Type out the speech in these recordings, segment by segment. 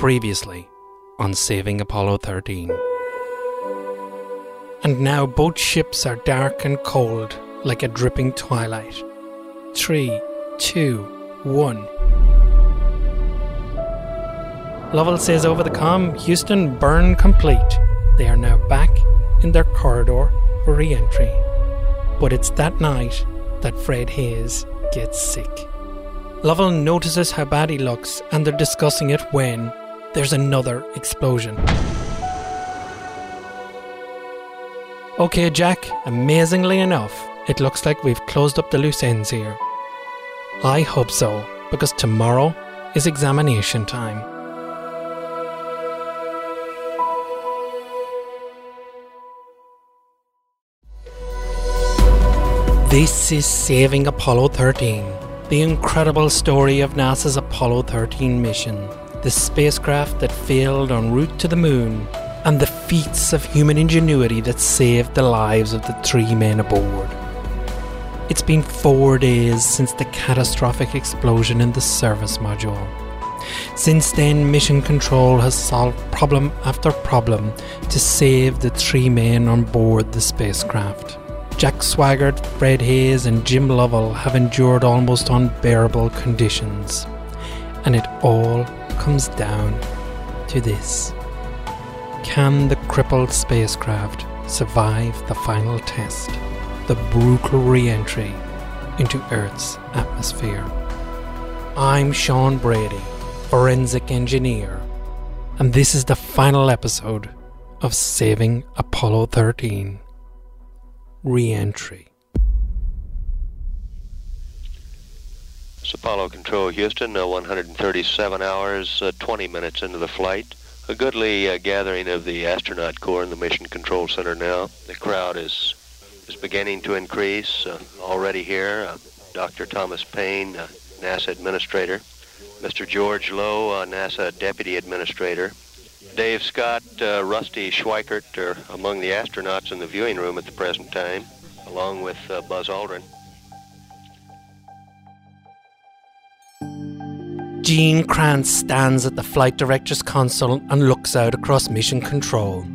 Previously on Saving Apollo 13. And now both ships are dark and cold, like a dripping twilight. Three, two, one. Lovell says over the com, Houston burn complete. They are now back in their corridor for re entry. But it's that night that Fred Haise gets sick. Lovell notices how bad he looks and they're discussing it when there's another explosion. Okay, Jack, amazingly enough, it looks like we've closed up the loose ends here. I hope so, because tomorrow is examination time. This is Saving Apollo 13, the incredible story of NASA's Apollo 13 mission, the spacecraft that failed en route to the moon, and the feats of human ingenuity that saved the lives of the three men aboard. It's been four days since the catastrophic explosion in the service module. Since then, Mission Control has solved problem after problem to save the three men on board the spacecraft. Jack Swigert, Fred Haise, and Jim Lovell have endured almost unbearable conditions. And it all comes down to this Can the crippled spacecraft survive the final test, the brutal re entry into Earth's atmosphere? I'm Sean Brady, forensic engineer, and this is the final episode of Saving Apollo 13 re-entry. It's Apollo Control Houston, uh, 137 hours, uh, 20 minutes into the flight. A goodly uh, gathering of the astronaut corps in the Mission Control Center now. The crowd is is beginning to increase. Uh, already here, uh, Dr. Thomas Paine, uh, NASA Administrator, Mr. George Low, NASA Deputy Administrator, Dave Scott, Rusty Schweickart are among the astronauts in the viewing room at the present time, along with Buzz Aldrin. Gene Kranz stands at the flight director's console and looks out across mission control.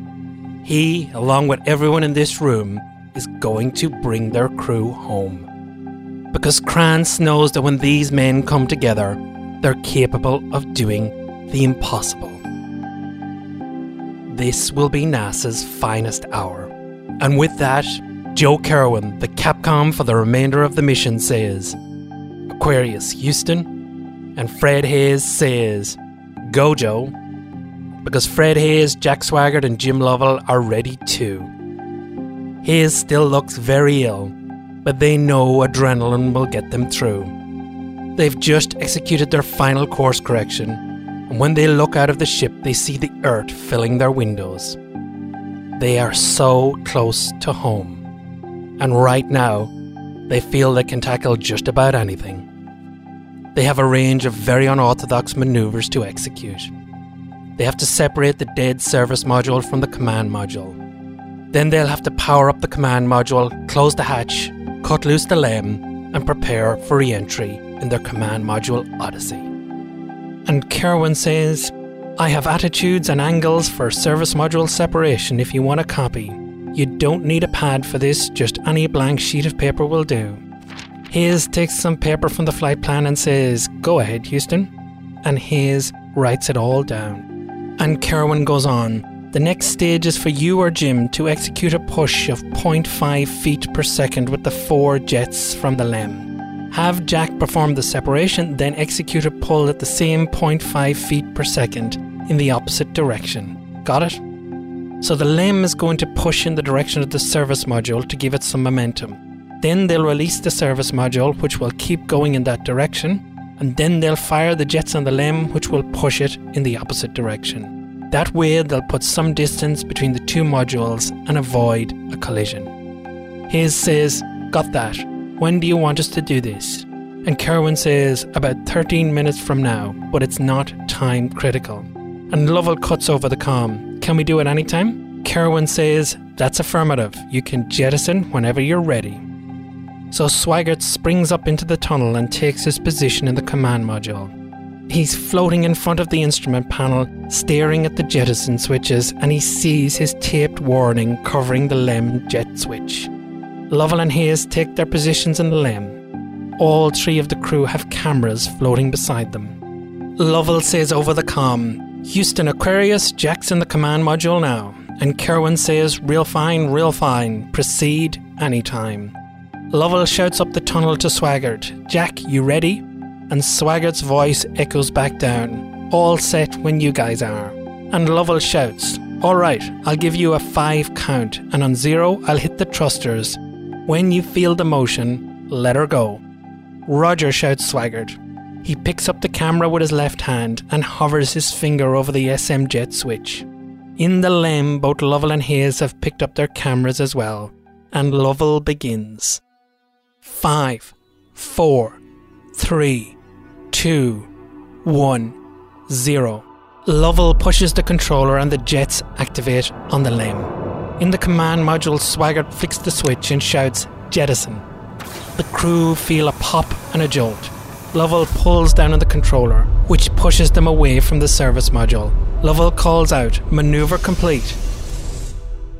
He, along with everyone in this room, is going to bring their crew home. Because Kranz knows that when these men come together, they're capable of doing the impossible. This will be NASA's finest hour. And with that, Joe Kerwin, the Capcom for the remainder of the mission, says Aquarius Houston, and Fred Haise says, Go, Joe. Because Fred Haise, Jack Swigert, and Jim Lovell are ready too. Haise still looks very ill, but they know adrenaline will get them through. They've just executed their final course correction, and when they look out of the ship, they see the earth filling their windows. They are so close to home, and right now, they feel they can tackle just about anything. They have a range of very unorthodox maneuvers to execute. They have to separate the dead service module from the command module. Then they'll have to power up the command module, close the hatch, cut loose the LEM, and prepare for re entry in their command module Odyssey. And Kerwin says, I have attitudes and angles for service module separation if you want a copy. You don't need a pad for this, just any blank sheet of paper will do. Haise takes some paper from the flight plan and says, Go ahead, Houston. And Haise writes it all down. And Kerwin goes on, The next stage is for you or Jim to execute a push of 0.5 feet per second with the four jets from the LEM. Have Jack perform the separation, then execute a pull at the same 0.5 feet per second in the opposite direction. Got it? So the LEM is going to push in the direction of the service module to give it some momentum. Then they'll release the service module, which will keep going in that direction, and then they'll fire the jets on the LEM, which will push it in the opposite direction. That way, they'll put some distance between the two modules and avoid a collision. Haise says, Got that. When do you want us to do this? And Kerwin says, About 13 minutes from now, but it's not time critical. And Lovell cuts over the com. Can we do it anytime? Kerwin says, That's affirmative. You can jettison whenever you're ready. So Swigert springs up into the tunnel and takes his position in the command module. He's floating in front of the instrument panel, staring at the jettison switches, and he sees his taped warning covering the LEM jet switch. Lovell and Haise take their positions in the LEM. All three of the crew have cameras floating beside them. Lovell says over the com, Houston Aquarius, Jack's in the command module now. And Kerwin says, Real fine, real fine, proceed anytime. Lovell shouts up the tunnel to Swigert, Jack, you ready? And Swigert's voice echoes back down, All set when you guys are. And Lovell shouts, All right, I'll give you a five count, and on zero, I'll hit the thrusters. When you feel the motion, let her go. Roger shouts Swigert. He picks up the camera with his left hand and hovers his finger over the SM jet switch. In the LEM, both Lovell and Haise have picked up their cameras as well, and Lovell begins. Five, four, three, two, one, zero. Lovell pushes the controller and the jets activate on the LEM. In the command module, Swigert flicks the switch and shouts, Jettison. The crew feel a pop and a jolt. Lovell pulls down on the controller, which pushes them away from the service module. Lovell calls out, Maneuver complete.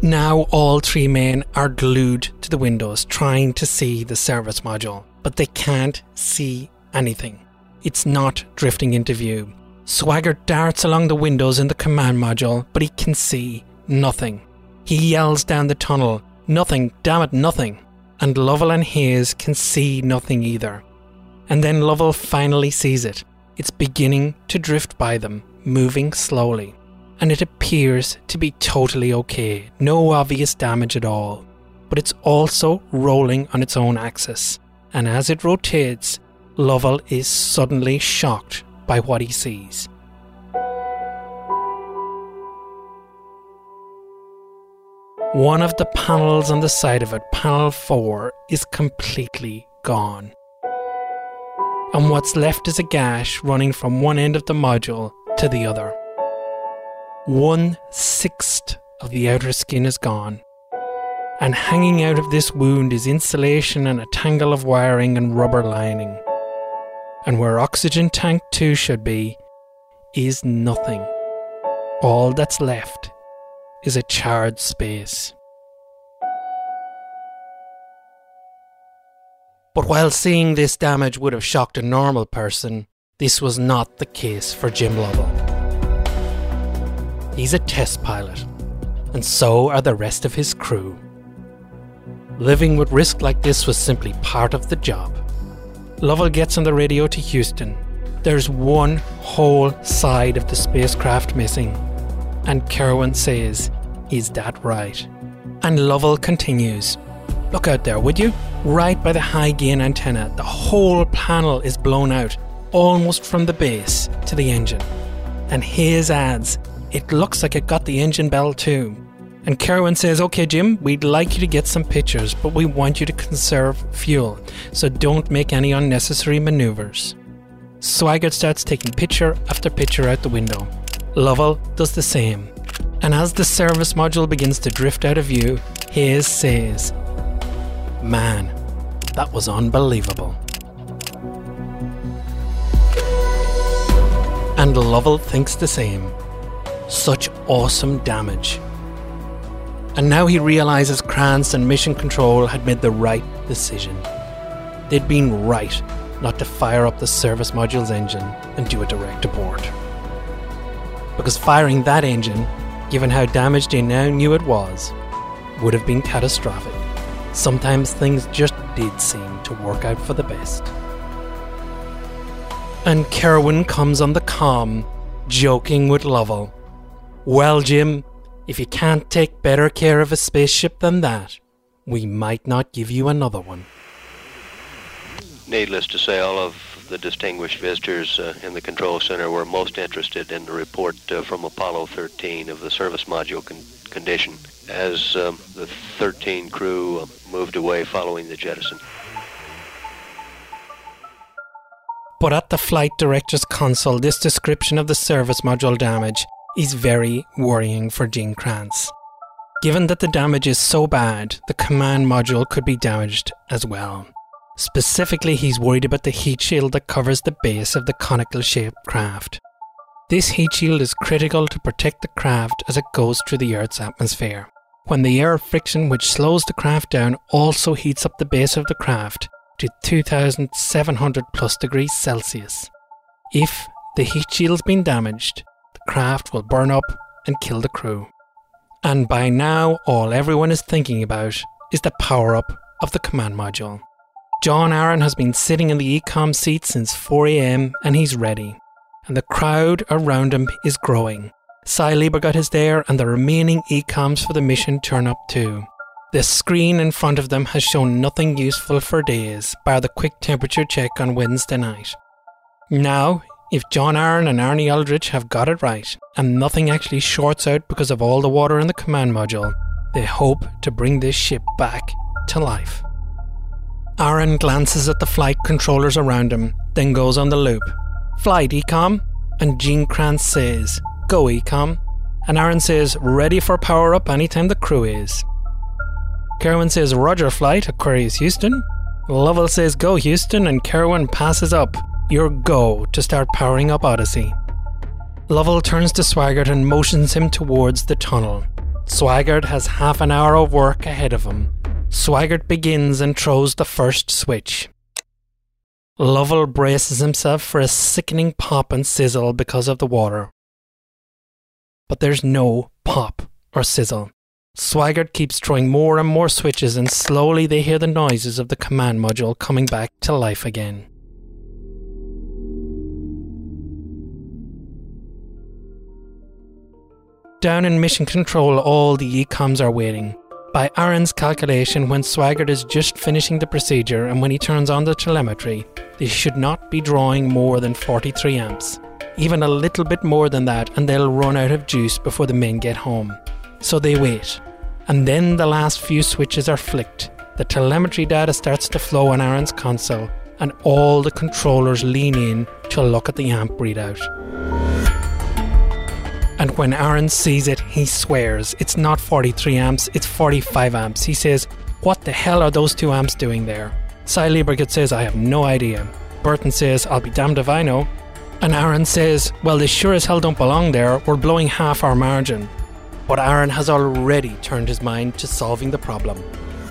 Now all three men are glued to the windows trying to see the service module, but they can't see anything. It's not drifting into view. Swigert darts along the windows in the command module, but he can see nothing. He yells down the tunnel, Nothing, damn it, nothing. And Lovell and Haise can see nothing either. And then Lovell finally sees it. It's beginning to drift by them, moving slowly. And it appears to be totally okay, no obvious damage at all. But it's also rolling on its own axis. And as it rotates, Lovell is suddenly shocked by what he sees. One of the panels on the side of it, panel 4, is completely gone. And what's left is a gash running from one end of the module to the other. One sixth of the outer skin is gone. And hanging out of this wound is insulation and a tangle of wiring and rubber lining. And where oxygen tank 2 should be, is nothing. All that's left is a charred space. But while seeing this damage would have shocked a normal person, this was not the case for Jim Lovell. He's a test pilot, and so are the rest of his crew. Living with risk like this was simply part of the job. Lovell gets on the radio to Houston. There's one whole side of the spacecraft missing. And Kerwin says, Is that right? And Lovell continues, Look out there, would you? Right by the high gain antenna, the whole panel is blown out, almost from the base to the engine. And Haise adds, It looks like it got the engine bell too. And Kerwin says, Okay, Jim, we'd like you to get some pictures, but we want you to conserve fuel, so don't make any unnecessary maneuvers. Swigert starts taking picture after picture out the window. Lovell does the same. And as the service module begins to drift out of view, Haise says, Man, that was unbelievable. And Lovell thinks the same. Such awesome damage. And now he realizes Kranz and Mission Control had made the right decision. They'd been right not to fire up the service module's engine and do a direct abort. Because firing that engine, given how damaged they now knew it was, would have been catastrophic. Sometimes things just did seem to work out for the best. And Kerwin comes on the com, joking with Lovell. Well, Jim, if you can't take better care of a spaceship than that, we might not give you another one. Needless to say, all of the distinguished visitors uh, in the control center were most interested in the report uh, from Apollo 13 of the service module con- condition as um, the 13 crew uh, moved away following the jettison. But at the flight director's console, this description of the service module damage is very worrying for Gene Kranz. Given that the damage is so bad, the command module could be damaged as well. Specifically, he's worried about the heat shield that covers the base of the conical shaped craft. This heat shield is critical to protect the craft as it goes through the Earth's atmosphere. When the air friction which slows the craft down also heats up the base of the craft to 2700 plus degrees Celsius. If the heat shield's been damaged, craft will burn up and kill the crew. And by now, all everyone is thinking about is the power up of the command module. John Aaron has been sitting in the ECOM seat since 4am and he's ready and the crowd around him is growing. Sy Liebergot is there, and the remaining ECOMs for the mission turn up too. The screen in front of them has shown nothing useful for days, bar the quick temperature check on Wednesday night. Now, if John Aaron and Arnie Aldrich have got it right, and nothing actually shorts out because of all the water in the command module, they hope to bring this ship back to life. Aaron glances at the flight controllers around him, then goes on the loop. Flight Ecom, and Gene Kranz says, Go Ecom, and Aaron says, Ready for power up anytime the crew is. Kerwin says, Roger Flight, Aquarius Houston. Lovell says, Go Houston, and Kerwin passes up, Your go to start powering up Odyssey. Lovell turns to Swigert and motions him towards the tunnel. Swigert has half an hour of work ahead of him. Swigert begins and throws the first switch. Lovell braces himself for a sickening pop and sizzle because of the water. But there's no pop or sizzle. Swigert keeps throwing more and more switches, and slowly they hear the noises of the command module coming back to life again. Down in mission control, all the ECOMs are waiting. By Aaron's calculation, when Swigert is just finishing the procedure and when he turns on the telemetry, they should not be drawing more than 43 amps. Even a little bit more than that, and they'll run out of juice before the men get home. So they wait. And then the last few switches are flicked. The telemetry data starts to flow on Aaron's console, and all the controllers lean in to look at the amp readout. And when Aaron sees it, he swears it's not 43 amps, it's 45 amps. He says, What the hell are those two amps doing there? Sy Liebergot says, I have no idea. Burton says, I'll be damned if I know. And Aaron says, Well, they sure as hell don't belong there. We're blowing half our margin. But Aaron has already turned his mind to solving the problem.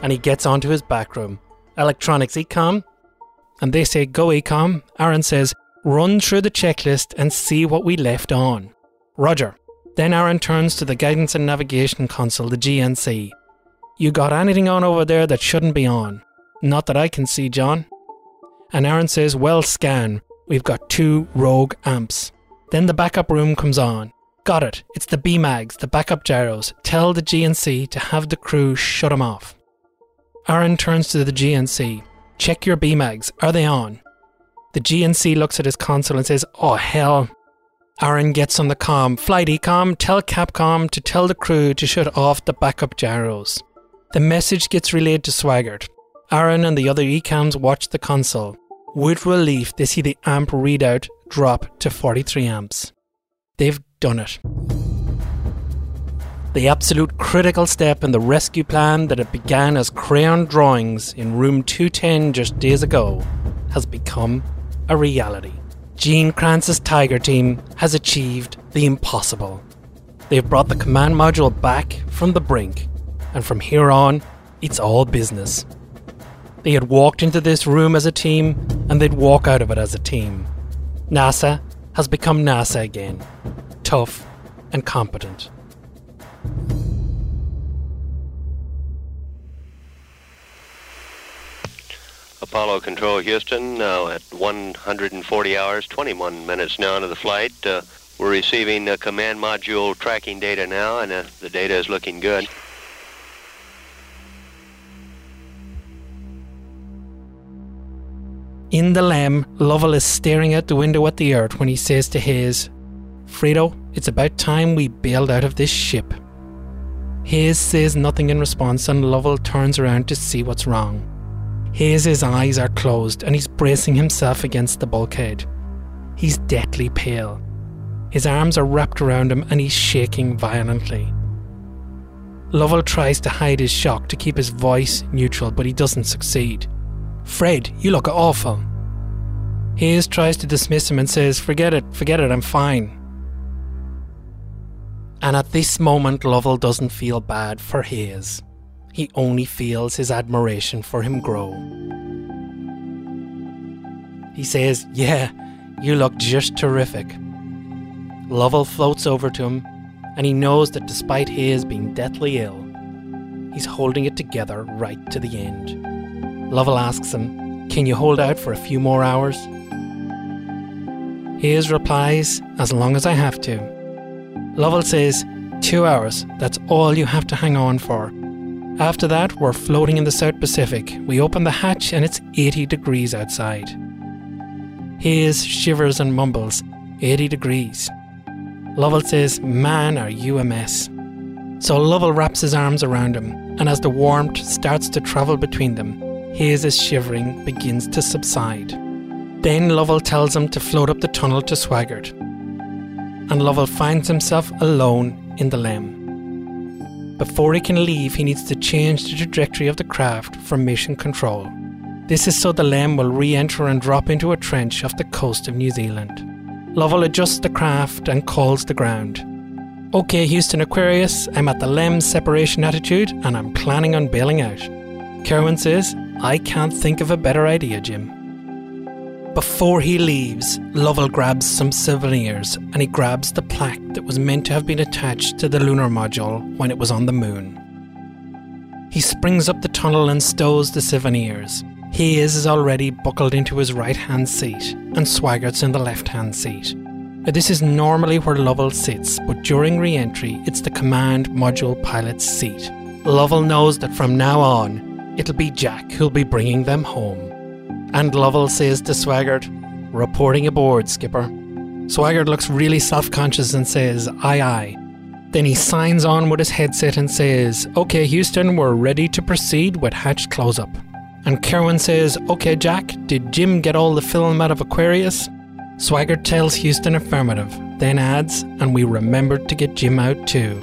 And he gets onto his back room. Electronics Ecom. And they say, Go Ecom. Aaron says, Run through the checklist and see what we left on. Roger. Then Aaron turns to the guidance and navigation console, the GNC. You got anything on over there that shouldn't be on? Not that I can see, John. And Aaron says, Well, scan. We've got two rogue amps. Then the backup room comes on. Got it. It's the BMAGs, the backup gyros. Tell the GNC to have the crew shut them off. Aaron turns to the GNC. Check your BMAGs. Are they on? The GNC looks at his console and says, Oh, hell, Aaron gets on the com. Flight Ecom, tell Capcom to tell the crew to shut off the backup gyros. The message gets relayed to Swigert. Aaron and the other ECOMs watch the console. With relief, they see the amp readout drop to 43 amps. They've done it. The absolute critical step in the rescue plan that began as crayon drawings in room 210 just days ago has become a reality. Gene Kranz's Tiger team has achieved the impossible. They've brought the command module back from the brink, and from here on, it's all business. They had walked into this room as a team, and they'd walk out of it as a team. NASA has become NASA again tough and competent. Apollo Control Houston, now at 140 hours, 21 minutes now into the flight. Uh, we're receiving uh, command module tracking data now, and uh, the data is looking good. In the LEM, Lovell is staring out the window at the Earth when he says to Haise, Fredo, it's about time we bailed out of this ship. Haise says nothing in response, and Lovell turns around to see what's wrong. Haise' eyes are closed and he's bracing himself against the bulkhead. He's deathly pale. His arms are wrapped around him and he's shaking violently. Lovell tries to hide his shock to keep his voice neutral, but he doesn't succeed. Fred, you look awful. Haise tries to dismiss him and says, Forget it, forget it, I'm fine. And at this moment, Lovell doesn't feel bad for Haise. He only feels his admiration for him grow. He says, Yeah, you look just terrific. Lovell floats over to him, and he knows that despite his being deathly ill, he's holding it together right to the end. Lovell asks him, Can you hold out for a few more hours? Haise replies, As long as I have to. Lovell says, Two hours, that's all you have to hang on for. After that, we're floating in the South Pacific. We open the hatch and it's 80 degrees outside. Haise shivers and mumbles, 80 degrees. Lovell says, Man, are you a mess? So Lovell wraps his arms around him, and as the warmth starts to travel between them, Haise' shivering begins to subside. Then Lovell tells him to float up the tunnel to Swigert. And Lovell finds himself alone in the LEM. Before he can leave, he needs to change the trajectory of the craft for mission control. This is so the LEM will re enter and drop into a trench off the coast of New Zealand. Lovell adjusts the craft and calls the ground. OK, Houston Aquarius, I'm at the LEM separation attitude and I'm planning on bailing out. Kerwin says, I can't think of a better idea, Jim. Before he leaves, Lovell grabs some souvenirs and he grabs the plaque that was meant to have been attached to the lunar module when it was on the moon. He springs up the tunnel and stows the souvenirs. He is already buckled into his right hand seat, and Swigert's in the left hand seat. This is normally where Lovell sits, but during re entry, it's the command module pilot's seat. Lovell knows that from now on, it'll be Jack who'll be bringing them home. And Lovell says to Swigert, Reporting aboard, Skipper. Swigert looks really self conscious and says, Aye, aye. Then he signs on with his headset and says, OK, Houston, we're ready to proceed with hatch close up. And Kerwin says, OK, Jack, did Jim get all the film out of Aquarius? Swigert tells Houston affirmative, then adds, and we remembered to get Jim out too.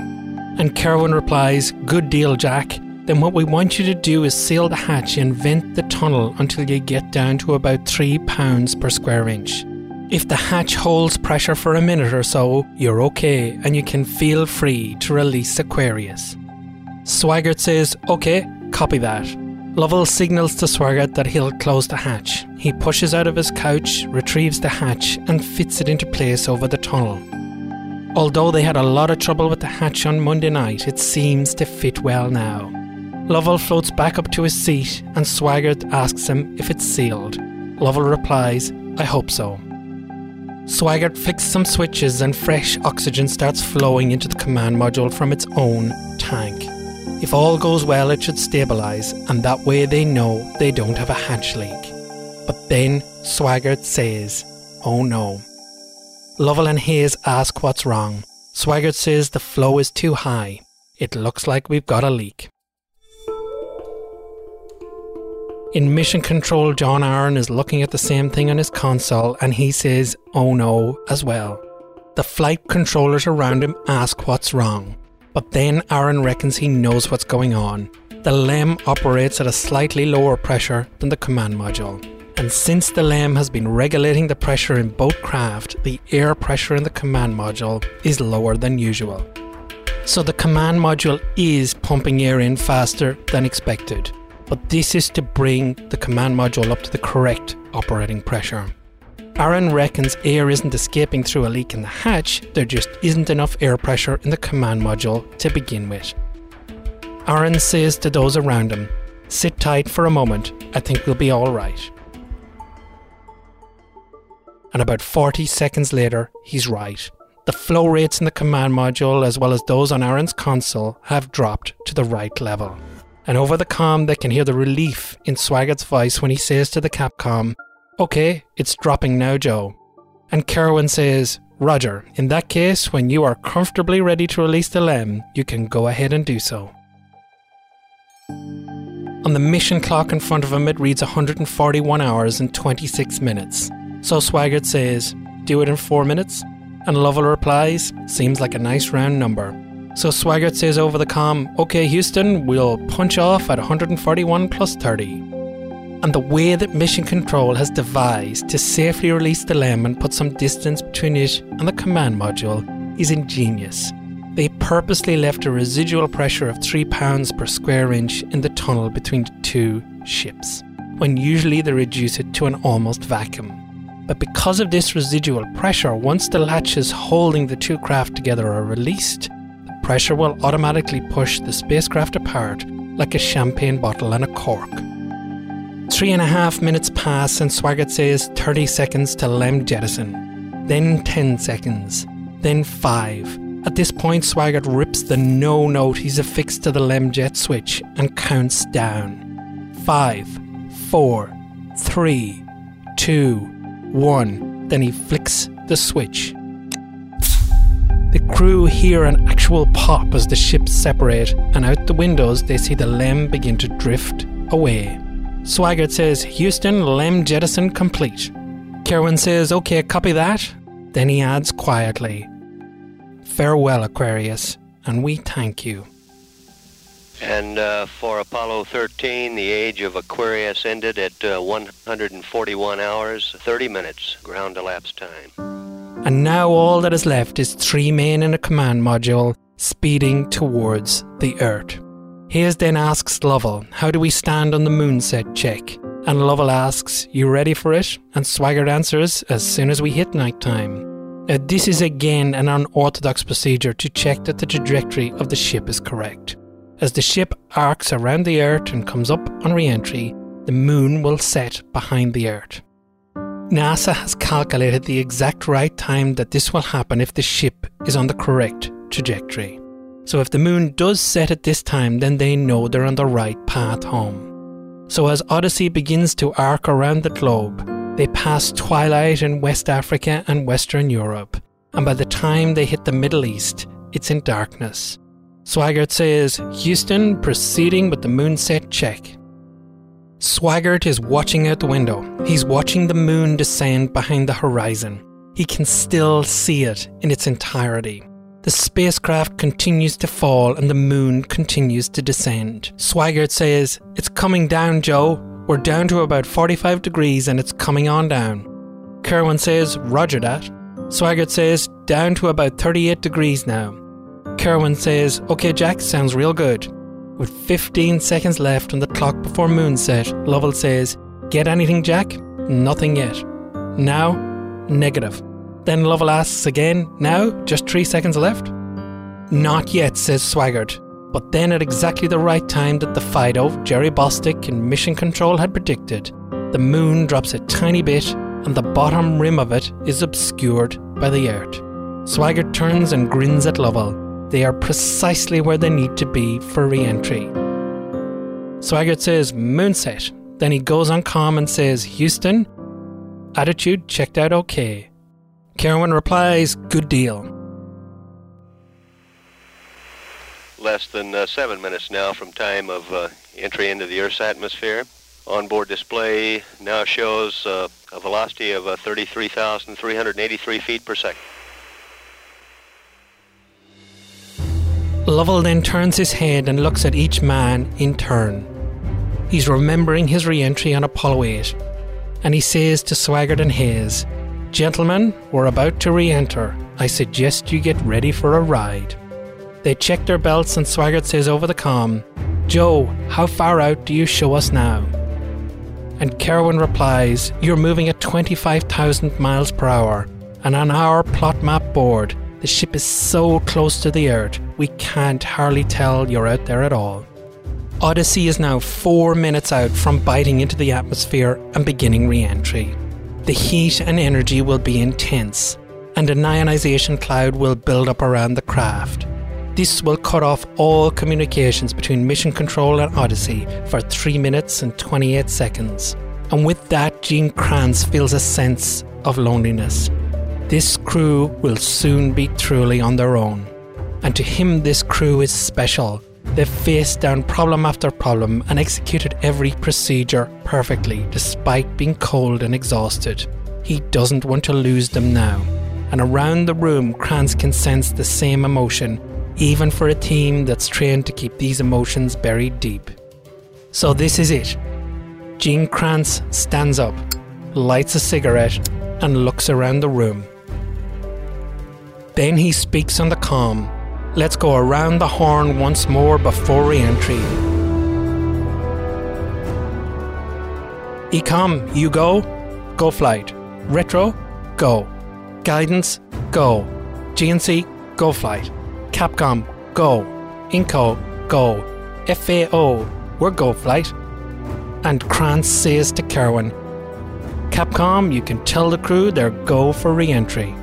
And Kerwin replies, Good deal, Jack then what we want you to do is seal the hatch and vent the tunnel until you get down to about 3 pounds per square inch. If the hatch holds pressure for a minute or so, you're okay and you can feel free to release Aquarius. Swigert says, OK, copy that. Lovell signals to Swigert that he'll close the hatch. He pushes out of his couch, retrieves the hatch, and fits it into place over the tunnel. Although they had a lot of trouble with the hatch on Monday night, it seems to fit well now. Lovell floats back up to his seat and Swigert asks him if it's sealed. Lovell replies, I hope so. Swigert flicks some switches and fresh oxygen starts flowing into the command module from its own tank. If all goes well, it should stabilise, and that way they know they don't have a hatch leak. But then Swigert says, Oh no. Lovell and Haise ask what's wrong. Swigert says the flow is too high. It looks like we've got a leak. In Mission Control, John Aaron is looking at the same thing on his console and he says, oh no, as well. The flight controllers around him ask what's wrong. But then Aaron reckons he knows what's going on. The LEM operates at a slightly lower pressure than the command module. And since the LEM has been regulating the pressure in both craft, the air pressure in the command module is lower than usual. So the command module is pumping air in faster than expected but this is to bring the command module up to the correct operating pressure. Aaron reckons air isn't escaping through a leak in the hatch, there just isn't enough air pressure in the command module to begin with. Aaron says to those around him, Sit tight for a moment, I think we'll be alright. And about 40 seconds later, he's right. The flow rates in the command module, as well as those on Aaron's console, have dropped to the right level and over the com they can hear the relief in Swigert's voice when he says to the Capcom, Okay, it's dropping now, Joe. And Kerwin says, Roger, in that case, when you are comfortably ready to release the LEM, you can go ahead and do so. On the mission clock in front of him, it reads 141 hours and 26 minutes. So Swigert says, Do it in 4 minutes? And Lovell replies, Seems like a nice round number. So Swigert says over the com, OK, Houston, we'll punch off at 141 plus 30. and the way that Mission Control has devised to safely release the LEM and put some distance between it and the command module is ingenious. They purposely left a residual pressure of 3 pounds per square inch in the tunnel between the two ships, when usually they reduce it to an almost vacuum. But because of this residual pressure, once the latches holding the two craft together are released, pressure will automatically push the spacecraft apart like a champagne bottle and a cork. Three and a half minutes pass, and Swigert says 30 seconds to LEM jettison, then 10 seconds, then 5. At this point, Swigert rips the no note he's affixed to the LEM jet switch and counts down. 5, 4, 3, 2, 1. Then he flicks the switch. The crew hear an actual pop as the ships separate, and out the windows they see the LEM begin to drift away. Swigert says, Houston, LEM jettison complete. Kerwin says, OK, copy that. Then he adds quietly, Farewell, Aquarius, and we thank you. And uh, for Apollo 13, the age of Aquarius ended at uh, 141 hours, 30 minutes, ground elapsed time. And now all that is left is three men in a command module speeding towards the Earth. Haise then asks Lovell, How do we stand on the moonset check? And Lovell asks, You ready for it? And Swigert answers, As soon as we hit nighttime. Now, this is again an unorthodox procedure to check that the trajectory of the ship is correct. As the ship arcs around the Earth and comes up on re entry, the moon will set behind the Earth. NASA has calculated the exact right time that this will happen if the ship is on the correct trajectory. So if the moon does set at this time, then they know they're on the right path home. So as Odyssey begins to arc around the globe, they pass twilight in West Africa and Western Europe, and by the time they hit the Middle East, it's in darkness. Swigert says, Houston proceeding with the moonset check. Swigert is watching out the window. He's watching the moon descend behind the horizon. He can still see it in its entirety. The spacecraft continues to fall and the moon continues to descend. Swigert says, It's coming down, Joe. We're down to about 45 degrees and it's coming on down. Kerwin says, Roger that. Swigert says, Down to about 38 degrees now. Kerwin says, OK, Jack, sounds real good. With 15 seconds left on the clock before moonset, Lovell says, Get anything, Jack? Nothing yet. Now? Negative. Then Lovell asks again, Now? Just three seconds left? Not yet, says Swigert. But then, at exactly the right time that the Fido, Jerry Bostick, and Mission Control had predicted, the moon drops a tiny bit and the bottom rim of it is obscured by the Earth. Swigert turns and grins at Lovell they are precisely where they need to be for re entry. Swigert says, Moonset. Then he goes on calm and says, Houston, attitude checked out okay. Kerwin replies, Good deal. Less than uh, seven minutes now from time of uh, entry into the Earth's atmosphere. Onboard display now shows uh, a velocity of uh, 33,383 feet per second. Lovell then turns his head and looks at each man in turn. He's remembering his re entry on Apollo 8, and he says to Swigert and Haise, Gentlemen, we're about to re enter. I suggest you get ready for a ride. They check their belts, and Swigert says over the com, Joe, how far out do you show us now? And Kerwin replies, You're moving at 25,000 miles per hour, and on our plot map board, the ship is so close to the Earth, we can't hardly tell you're out there at all. Odyssey is now four minutes out from biting into the atmosphere and beginning re entry. The heat and energy will be intense, and an ionization cloud will build up around the craft. This will cut off all communications between Mission Control and Odyssey for 3 minutes and 28 seconds. And with that, Gene Kranz feels a sense of loneliness. This crew will soon be truly on their own. And to him, this crew is special. They've faced down problem after problem and executed every procedure perfectly, despite being cold and exhausted. He doesn't want to lose them now. And around the room, Kranz can sense the same emotion, even for a team that's trained to keep these emotions buried deep. So, this is it Gene Kranz stands up, lights a cigarette, and looks around the room. Then he speaks on the comm. Let's go around the horn once more before re entry. Ecom, you go. Go flight. Retro, go. Guidance, go. GNC, go flight. Capcom, go. Inco, go. FAO, we're go flight. And Kranz says to Kerwin, Capcom, you can tell the crew they're go for re entry.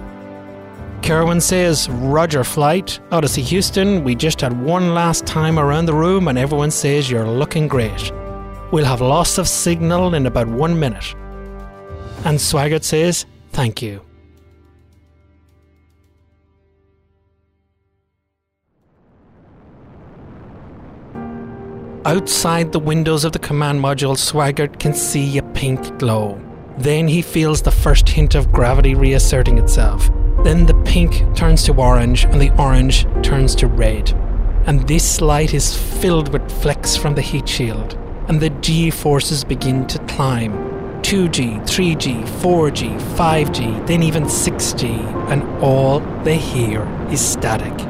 Kerwin says, Roger flight, Odyssey Houston, we just had one last time around the room and everyone says you're looking great. We'll have loss of signal in about one minute. And Swigert says, Thank you. Outside the windows of the command module, Swigert can see a pink glow. Then he feels the first hint of gravity reasserting itself. Then the pink turns to orange and the orange turns to red. And this light is filled with flecks from the heat shield. And the G forces begin to climb 2G, 3G, 4G, 5G, then even 6G, and all they hear is static.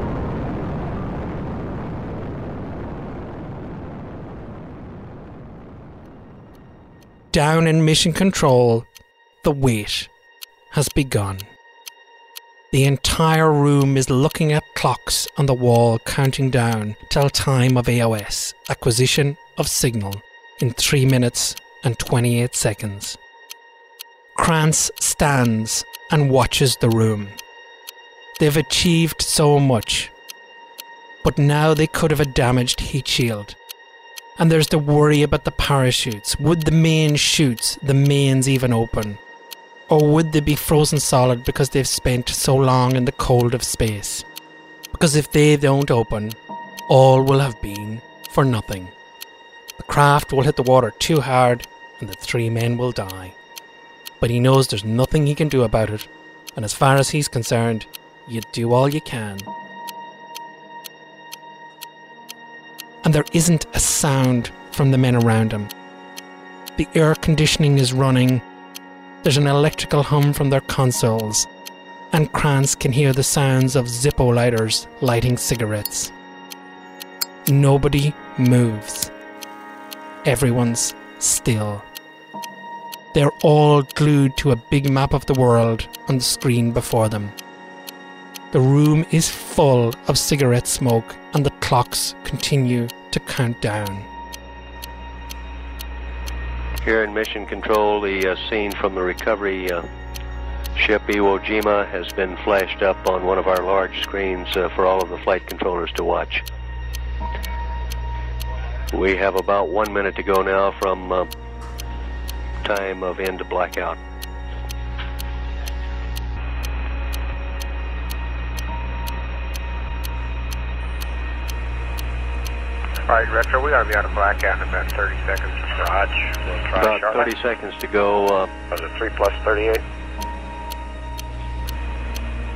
down in mission control, the wait has begun. The entire room is looking at clocks on the wall counting down till time of AOS, acquisition of signal, in 3 minutes and 28 seconds. Kranz stands and watches the room. They've achieved so much, but now they could have a damaged heat shield and there's the worry about the parachutes. Would the main chutes, the mains even open? Or would they be frozen solid because they've spent so long in the cold of space? Because if they don't open, all will have been for nothing. The craft will hit the water too hard and the three men will die. But he knows there's nothing he can do about it, and as far as he's concerned, you do all you can and there isn't a sound from the men around him. The air conditioning is running, there's an electrical hum from their consoles, and Kranz can hear the sounds of Zippo lighters lighting cigarettes. Nobody moves. Everyone's still. They're all glued to a big map of the world on the screen before them. The room is full of cigarette smoke and the clocks continue to count down. Here in Mission Control, the uh, scene from the recovery uh, ship Iwo Jima has been flashed up on one of our large screens uh, for all of the flight controllers to watch. We have about one minute to go now from uh, time of end of blackout. All right, Retro, we ought to be out of blackout in about 30 seconds. Raj, we'll try About shortly. 30 seconds to go. Uh, Was it 3 plus 38?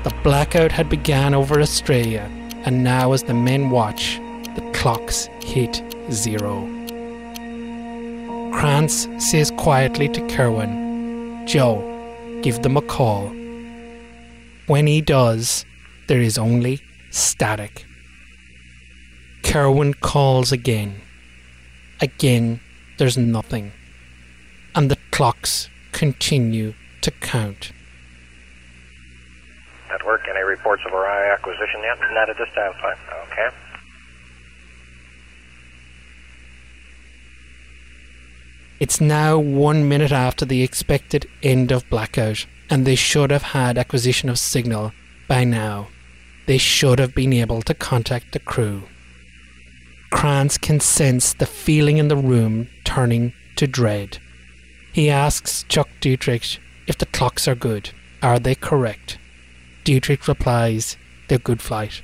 The blackout had begun over Australia, and now as the men watch, the clocks hit zero. Kranz says quietly to Kerwin, Joe, give them a call. When he does, there is only static. Kerwin calls again. Again, there's nothing. And the clocks continue to count. Network, any reports of ARIA acquisition yet? Not at this time, fine. Okay. It's now one minute after the expected end of blackout, and they should have had acquisition of signal by now. They should have been able to contact the crew. Kranz can sense the feeling in the room turning to dread. He asks Chuck Dietrich if the clocks are good. Are they correct? Dietrich replies, they're good flight.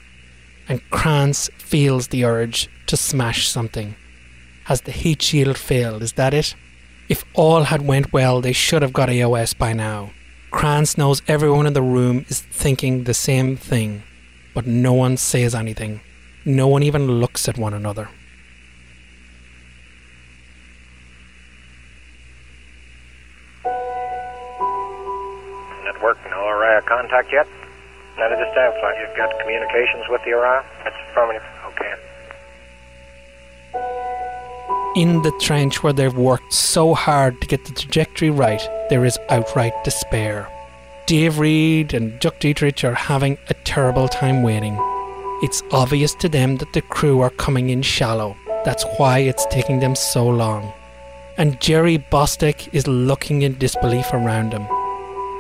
And Kranz feels the urge to smash something. Has the heat shield failed? Is that it? If all had went well, they should have got AOS by now. Kranz knows everyone in the room is thinking the same thing, but no one says anything. No one even looks at one another. Network, no ARIA contact yet? None of the staff flight. You've got communications with the ARIA? That's affirmative. Okay. In the trench where they've worked so hard to get the trajectory right, there is outright despair. Dave Reed and Chuck Dietrich are having a terrible time waiting. It's obvious to them that the crew are coming in shallow. That's why it's taking them so long. And Jerry Bostick is looking in disbelief around him.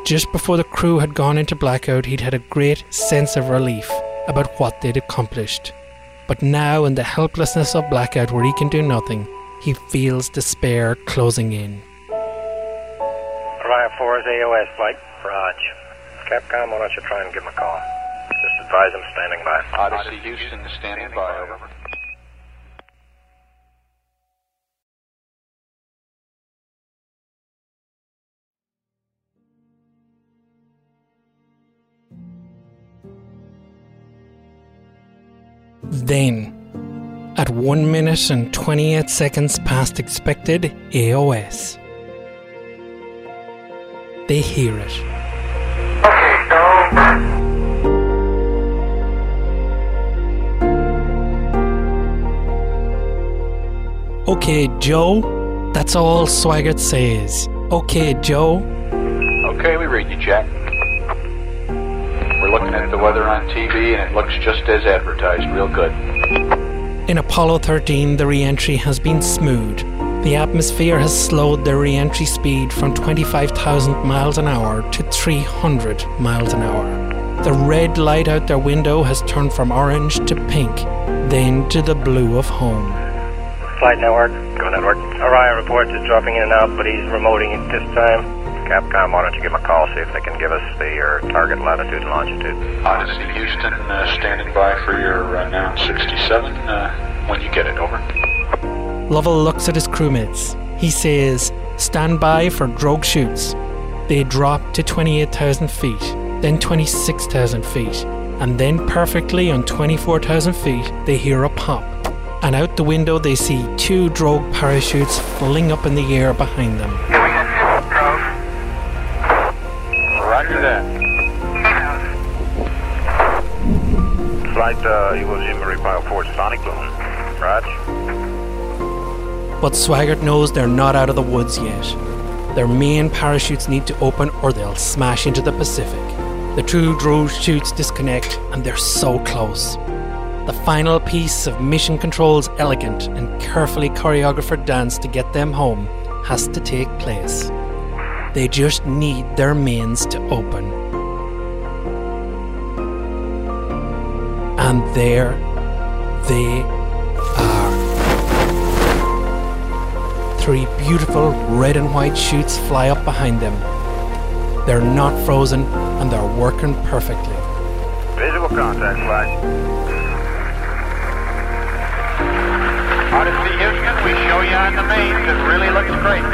Just before the crew had gone into blackout, he'd had a great sense of relief about what they'd accomplished. But now, in the helplessness of blackout where he can do nothing, he feels despair closing in. ARIA 4 is AOS flight. Raj. Capcom, why don't you try and give him a call? Just advise him standing by. Odyssey Houston, standing by, over. Then, at 1 minute and 28 seconds past expected AOS, they hear it. Okay, Joe, that's all Swigert says. Okay, Joe. Okay, we read you, Jack. We're looking at the weather on TV, and it looks just as advertised. Real good. In Apollo 13, the re entry has been smooth. The atmosphere has slowed their re entry speed from 25,000 miles an hour to 300 miles an hour. The red light out their window has turned from orange to pink, then to the blue of home. Flight network. Go network. ARIA reports is dropping in and out, but he's remoting at this time. Capcom, why don't you give him a call, see if they can give us the your target latitude and longitude. Odyssey Houston, uh, standing by for your uh, now 67. Uh, when you get it, over. Lovell looks at his crewmates. He says, Stand by for drogue chutes. They drop to 28,000 feet, then 26,000 feet, and then perfectly on 24,000 feet, they hear a pop. And out the window, they see two drogue parachutes fling up in the air behind them. Roger that. Flight uh, Iwo Jima Repile 4 Sonic Boom. Raj. But Swigert knows they're not out of the woods yet. Their main parachutes need to open or they'll smash into the Pacific. The two drogue chutes disconnect and they're so close. The final piece of Mission Control's elegant and carefully choreographed dance to get them home has to take place. They just need their mains to open. And there they are. Three beautiful red and white chutes fly up behind them. They're not frozen and they're working perfectly. Visual contact, flight. Odyssey Houston, we show you on the really looks great.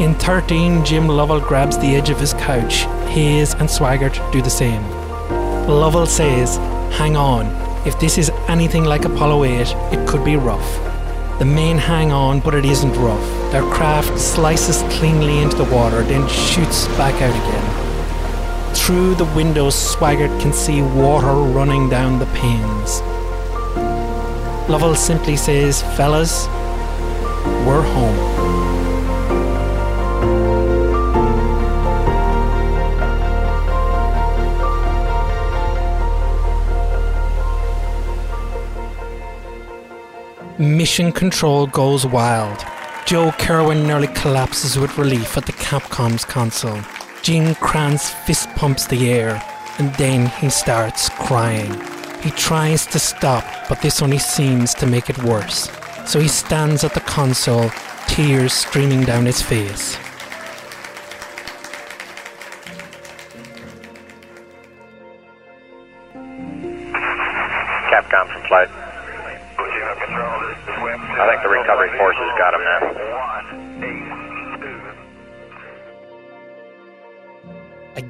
In 13, Jim Lovell grabs the edge of his couch. Haise and Swigert do the same. Lovell says, Hang on, if this is anything like Apollo 8, it could be rough. The men hang on, but it isn't rough. Their craft slices cleanly into the water, then shoots back out again. Through the windows, Swigert can see water running down the panes. Lovell simply says, Fellas, we're home. Mission Control goes wild. Joe Kerwin nearly collapses with relief at the Capcom's console. Gene Kranz fist pumps the air, and then he starts crying. He tries to stop, but this only seems to make it worse. So he stands at the console, tears streaming down his face.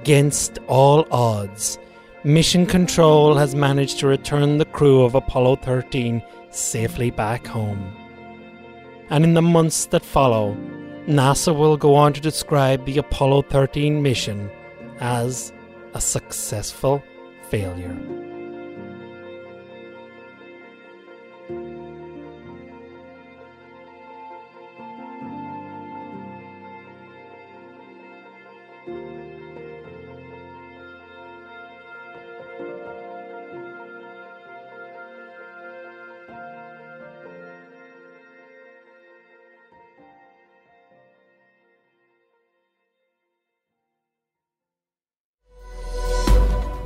Against all odds, Mission Control has managed to return the crew of Apollo 13 safely back home. And in the months that follow, NASA will go on to describe the Apollo 13 mission as a successful failure.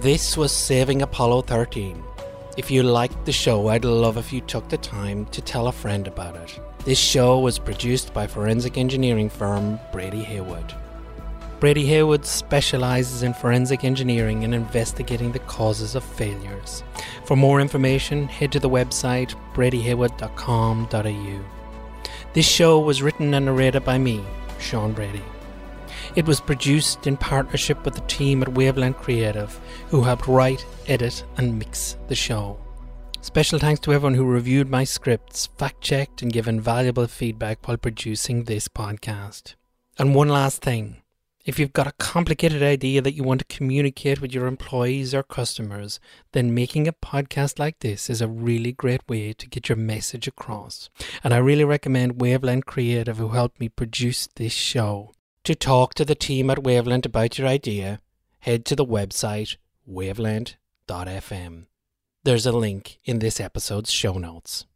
This was Saving Apollo 13. If you liked the show, I'd love if you took the time to tell a friend about it. This show was produced by forensic engineering firm Brady Heywood. Brady Heywood specializes in forensic engineering and investigating the causes of failures. For more information, head to the website bradyheywood.com.au. This show was written and narrated by me, Sean Brady. It was produced in partnership with the team at Wavelength Creative, who helped write, edit, and mix the show. Special thanks to everyone who reviewed my scripts, fact checked, and given valuable feedback while producing this podcast. And one last thing if you've got a complicated idea that you want to communicate with your employees or customers, then making a podcast like this is a really great way to get your message across. And I really recommend Wavelength Creative, who helped me produce this show. To talk to the team at Wavelength about your idea, head to the website wavelength.fm. There's a link in this episode's show notes.